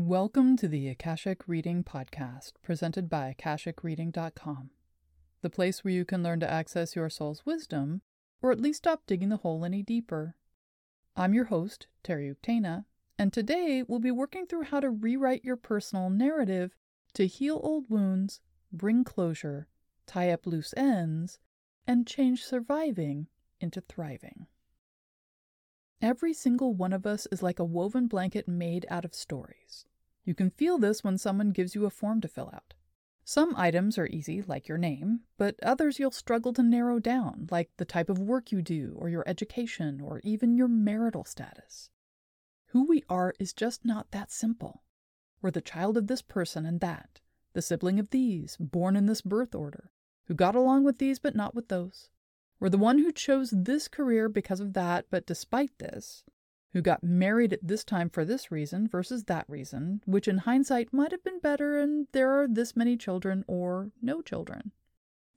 Welcome to the Akashic Reading Podcast, presented by AkashicReading.com, the place where you can learn to access your soul's wisdom, or at least stop digging the hole any deeper. I'm your host, Terry Uktana, and today we'll be working through how to rewrite your personal narrative to heal old wounds, bring closure, tie up loose ends, and change surviving into thriving. Every single one of us is like a woven blanket made out of stories. You can feel this when someone gives you a form to fill out. Some items are easy, like your name, but others you'll struggle to narrow down, like the type of work you do, or your education, or even your marital status. Who we are is just not that simple. We're the child of this person and that, the sibling of these, born in this birth order, who got along with these but not with those. We're the one who chose this career because of that, but despite this, who got married at this time for this reason versus that reason, which in hindsight might have been better, and there are this many children or no children.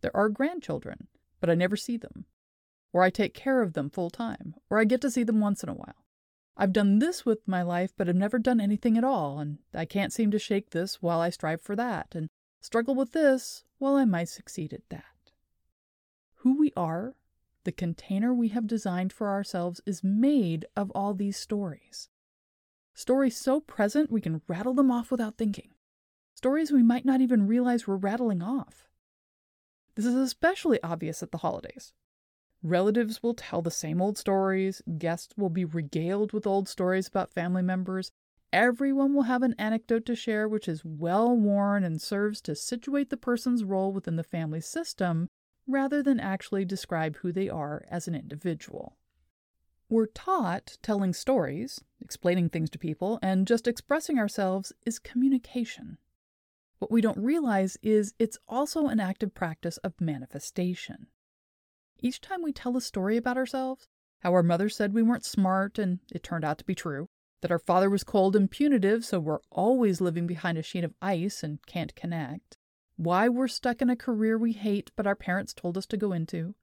There are grandchildren, but I never see them. Or I take care of them full time, or I get to see them once in a while. I've done this with my life, but I've never done anything at all, and I can't seem to shake this while I strive for that, and struggle with this while I might succeed at that. Who we are, the container we have designed for ourselves, is made of all these stories. Stories so present we can rattle them off without thinking. Stories we might not even realize we're rattling off. This is especially obvious at the holidays. Relatives will tell the same old stories, guests will be regaled with old stories about family members, everyone will have an anecdote to share which is well worn and serves to situate the person's role within the family system rather than actually describe who they are as an individual. We're taught telling stories, explaining things to people, and just expressing ourselves is communication. What we don't realize is it's also an active practice of manifestation. Each time we tell a story about ourselves, how our mother said we weren't smart and it turned out to be true, that our father was cold and punitive, so we're always living behind a sheet of ice and can't connect, why we're stuck in a career we hate but our parents told us to go into,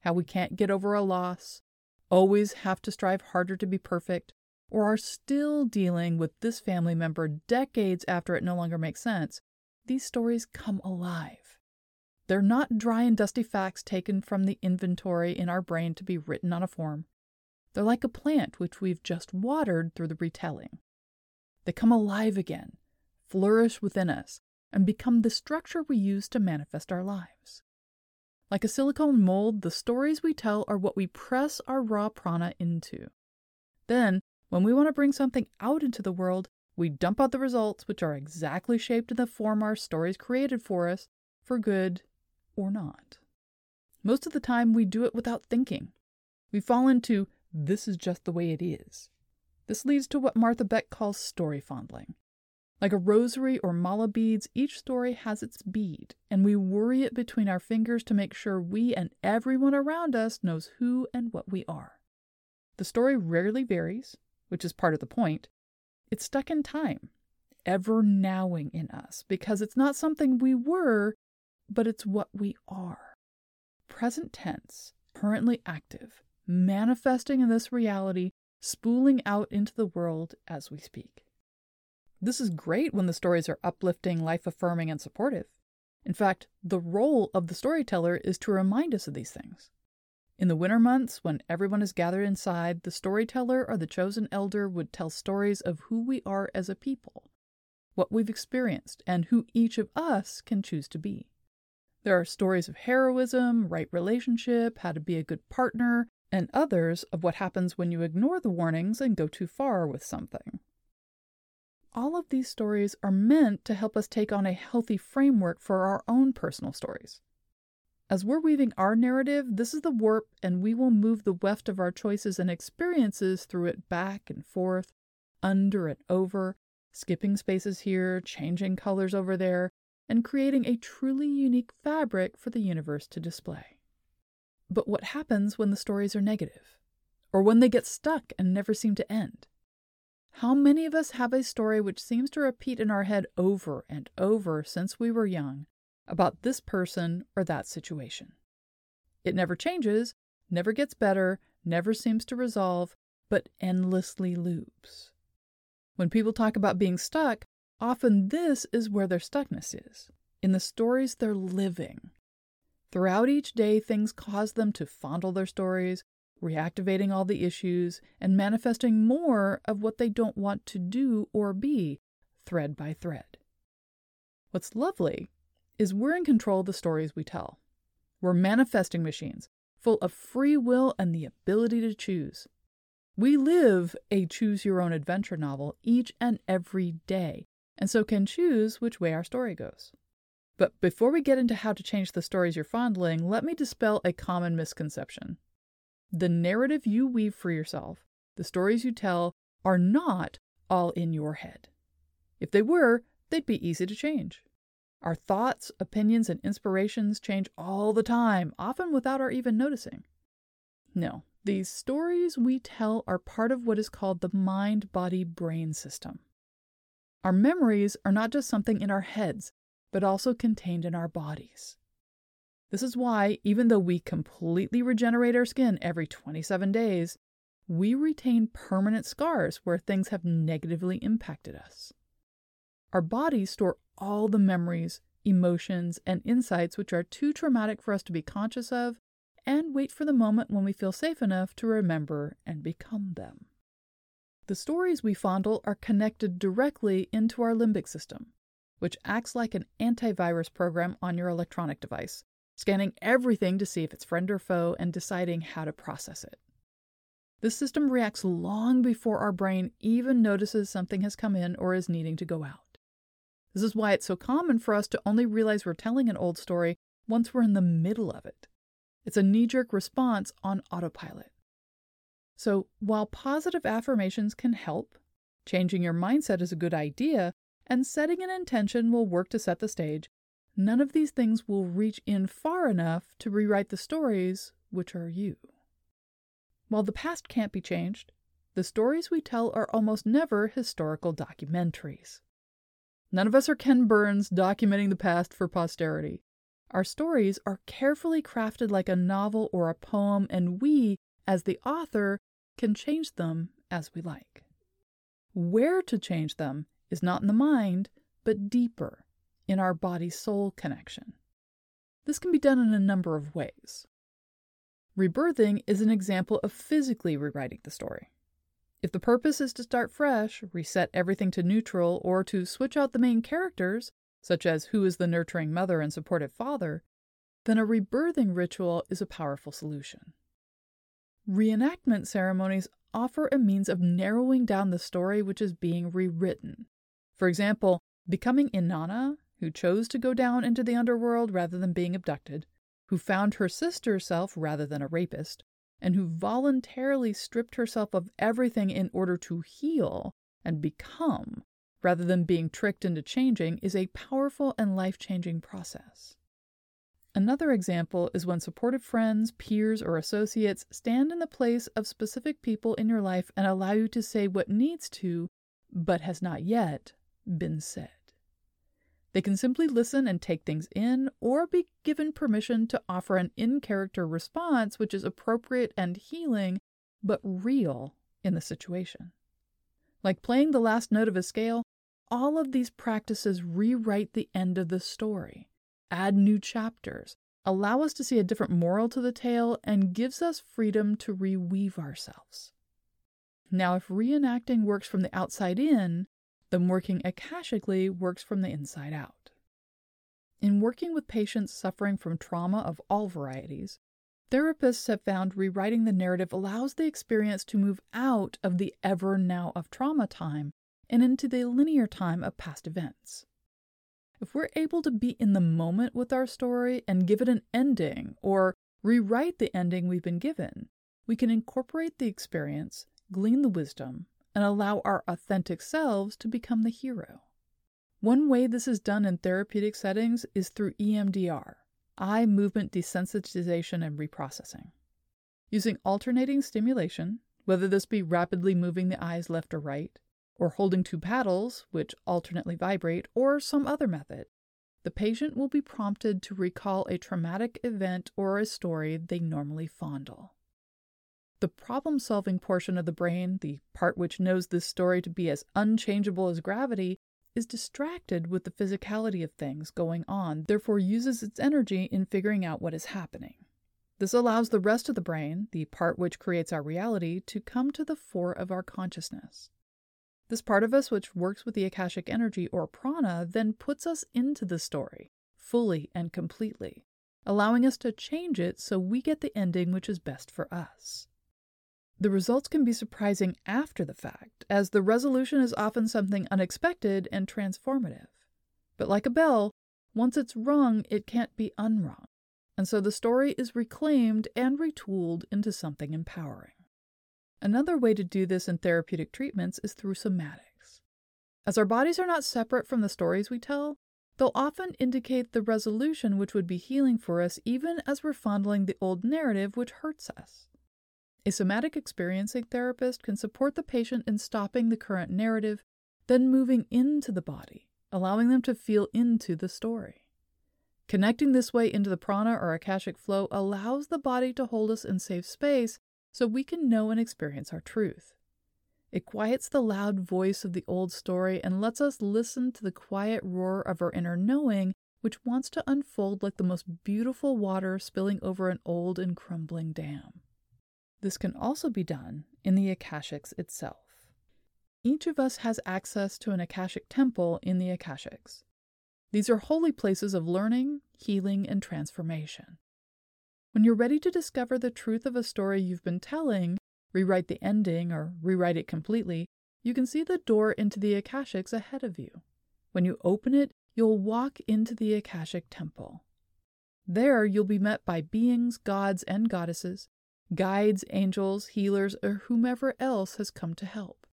how we can't get over a loss, always have to strive harder to be perfect, or are still dealing with this family member decades after it no longer makes sense, these stories come alive. They're not dry and dusty facts taken from the inventory in our brain to be written on a form. They're like a plant which we've just watered through the retelling. They come alive again, flourish within us, and become the structure we use to manifest our lives. Like a silicone mold, the stories we tell are what we press our raw prana into. Then, when we want to bring something out into the world, we dump out the results, which are exactly shaped in the form our stories created for us, for good or not. Most of the time, we do it without thinking. We fall into, this is just the way it is. This leads to what Martha Beck calls story fondling. Like a rosary or mala beads, each story has its bead, and we worry it between our fingers to make sure we and everyone around us knows who and what we are. The story rarely varies, which is part of the point. It's stuck in time, ever nowing in us, because it's not something we were, but it's what we are. Present tense, currently active, manifesting in this reality, spooling out into the world as we speak. This is great when the stories are uplifting, life affirming, and supportive. In fact, the role of the storyteller is to remind us of these things. In the winter months, when everyone is gathered inside, the storyteller or the chosen elder would tell stories of who we are as a people, what we've experienced, and who each of us can choose to be. There are stories of heroism, right relationship, how to be a good partner, and others of what happens when you ignore the warnings and go too far with something all of these stories are meant to help us take on a healthy framework for our own personal stories. As we're weaving our narrative, this is the warp, and we will move the weft of our choices and experiences through it back and forth, under and over, skipping spaces here, changing colors over there, and creating a truly unique fabric for the universe to display. But what happens when the stories are negative? Or when they get stuck and never seem to end? How many of us have a story which seems to repeat in our head over and over since we were young about this person or that situation? It never changes, never gets better, never seems to resolve, but endlessly loops. When people talk about being stuck, often this is where their stuckness is in the stories they're living. Throughout each day, things cause them to fondle their stories, reactivating all the issues, and manifesting more of what they don't want to do or be, thread by thread. What's lovely is we're in control of the stories we tell. We're manifesting machines, full of free will and the ability to choose. We live a choose your own adventure novel each and every day, and so can choose which way our story goes. But before we get into how to change the stories you're fondling, let me dispel a common misconception. The narrative you weave for yourself, the stories you tell, are not all in your head. If they were, they'd be easy to change. Our thoughts, opinions, and inspirations change all the time, often without our even noticing. No, these stories we tell are part of what is called the mind body brain system. Our memories are not just something in our heads, but also contained in our bodies. This is why, even though we completely regenerate our skin every 27 days, we retain permanent scars where things have negatively impacted us. Our bodies store all the memories, emotions, and insights which are too traumatic for us to be conscious of and wait for the moment when we feel safe enough to remember and become them. The stories we fondle are connected directly into our limbic system, which acts like an antivirus program on your electronic device, scanning everything to see if it's friend or foe and deciding how to process it. This system reacts long before our brain even notices something has come in or is needing to go out. This is why it's so common for us to only realize we're telling an old story once we're in the middle of it. It's a knee jerk response on autopilot. So, while positive affirmations can help, changing your mindset is a good idea, and setting an intention will work to set the stage, none of these things will reach in far enough to rewrite the stories which are you. While the past can't be changed, the stories we tell are almost never historical documentaries. None of us are Ken Burns documenting the past for posterity. Our stories are carefully crafted like a novel or a poem, and we, as the author, can change them as we like. Where to change them is not in the mind, but deeper, in our body soul connection. This can be done in a number of ways. Rebirthing is an example of physically rewriting the story. If the purpose is to start fresh, reset everything to neutral, or to switch out the main characters, such as who is the nurturing mother and supportive father, then a rebirthing ritual is a powerful solution. Reenactment ceremonies offer a means of narrowing down the story which is being rewritten. For example, becoming Inanna, who chose to go down into the underworld rather than being abducted, who found her sister self rather than a rapist, and who voluntarily stripped herself of everything in order to heal and become, rather than being tricked into changing, is a powerful and life changing process. Another example is when supportive friends, peers, or associates stand in the place of specific people in your life and allow you to say what needs to, but has not yet, been said. They can simply listen and take things in, or be given permission to offer an in character response which is appropriate and healing, but real in the situation. Like playing the last note of a scale, all of these practices rewrite the end of the story add new chapters, allow us to see a different moral to the tale, and gives us freedom to reweave ourselves. Now, if reenacting works from the outside in, then working akashically works from the inside out. In working with patients suffering from trauma of all varieties, therapists have found rewriting the narrative allows the experience to move out of the ever now of trauma time and into the linear time of past events. If we're able to be in the moment with our story and give it an ending or rewrite the ending we've been given, we can incorporate the experience, glean the wisdom, and allow our authentic selves to become the hero. One way this is done in therapeutic settings is through EMDR, eye movement desensitization and reprocessing. Using alternating stimulation, whether this be rapidly moving the eyes left or right, or holding two paddles, which alternately vibrate, or some other method, the patient will be prompted to recall a traumatic event or a story they normally fondle. The problem solving portion of the brain, the part which knows this story to be as unchangeable as gravity, is distracted with the physicality of things going on, therefore uses its energy in figuring out what is happening. This allows the rest of the brain, the part which creates our reality, to come to the fore of our consciousness. This part of us which works with the Akashic energy or prana then puts us into the story, fully and completely, allowing us to change it so we get the ending which is best for us. The results can be surprising after the fact, as the resolution is often something unexpected and transformative. But like a bell, once it's rung, it can't be unrung and so the story is reclaimed and retooled into something empowering. Another way to do this in therapeutic treatments is through somatics. As our bodies are not separate from the stories we tell, they'll often indicate the resolution which would be healing for us even as we're fondling the old narrative which hurts us. A somatic experiencing therapist can support the patient in stopping the current narrative, then moving into the body, allowing them to feel into the story. Connecting this way into the prana or akashic flow allows the body to hold us in safe space so we can know and experience our truth. It quiets the loud voice of the old story and lets us listen to the quiet roar of our inner knowing, which wants to unfold like the most beautiful water spilling over an old and crumbling dam. This can also be done in the Akashics itself. Each of us has access to an Akashic temple in the Akashics. These are holy places of learning, healing, and transformation. When you're ready to discover the truth of a story you've been telling, rewrite the ending, or rewrite it completely, you can see the door into the Akashics ahead of you. When you open it, you'll walk into the Akashic temple. There, you'll be met by beings, gods, and goddesses, guides, angels, healers, or whomever else has come to help.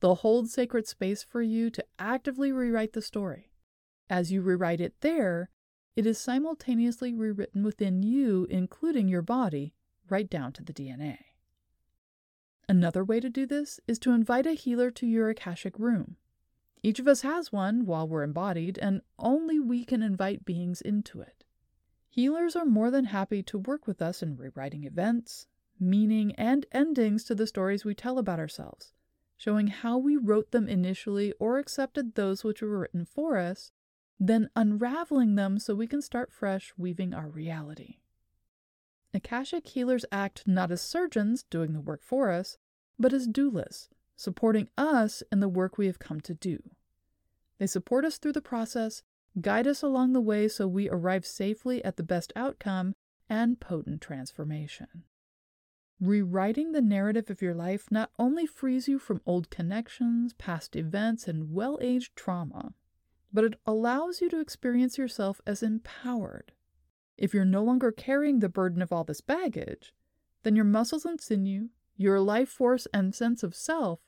They'll hold sacred space for you to actively rewrite the story. As you rewrite it there, it is simultaneously rewritten within you, including your body, right down to the DNA. Another way to do this is to invite a healer to your Akashic room. Each of us has one while we're embodied, and only we can invite beings into it. Healers are more than happy to work with us in rewriting events, meaning, and endings to the stories we tell about ourselves, showing how we wrote them initially or accepted those which were written for us, then unraveling them so we can start fresh weaving our reality. Akashic healers act not as surgeons doing the work for us, but as doulas, supporting us in the work we have come to do. They support us through the process, guide us along the way so we arrive safely at the best outcome and potent transformation. Rewriting the narrative of your life not only frees you from old connections, past events, and well aged trauma, but it allows you to experience yourself as empowered. If you're no longer carrying the burden of all this baggage, then your muscles and sinew, your life force and sense of self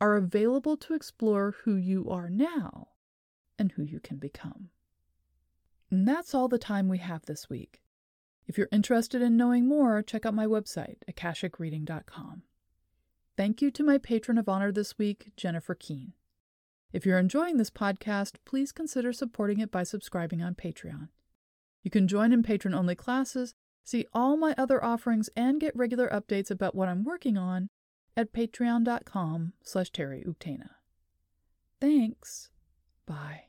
are available to explore who you are now and who you can become. And that's all the time we have this week. If you're interested in knowing more, check out my website, akashicreading.com. Thank you to my patron of honor this week, Jennifer Keene. If you're enjoying this podcast, please consider supporting it by subscribing on Patreon. You can join in patron only classes, see all my other offerings, and get regular updates about what I'm working on at patreon.com slash Thanks. Bye.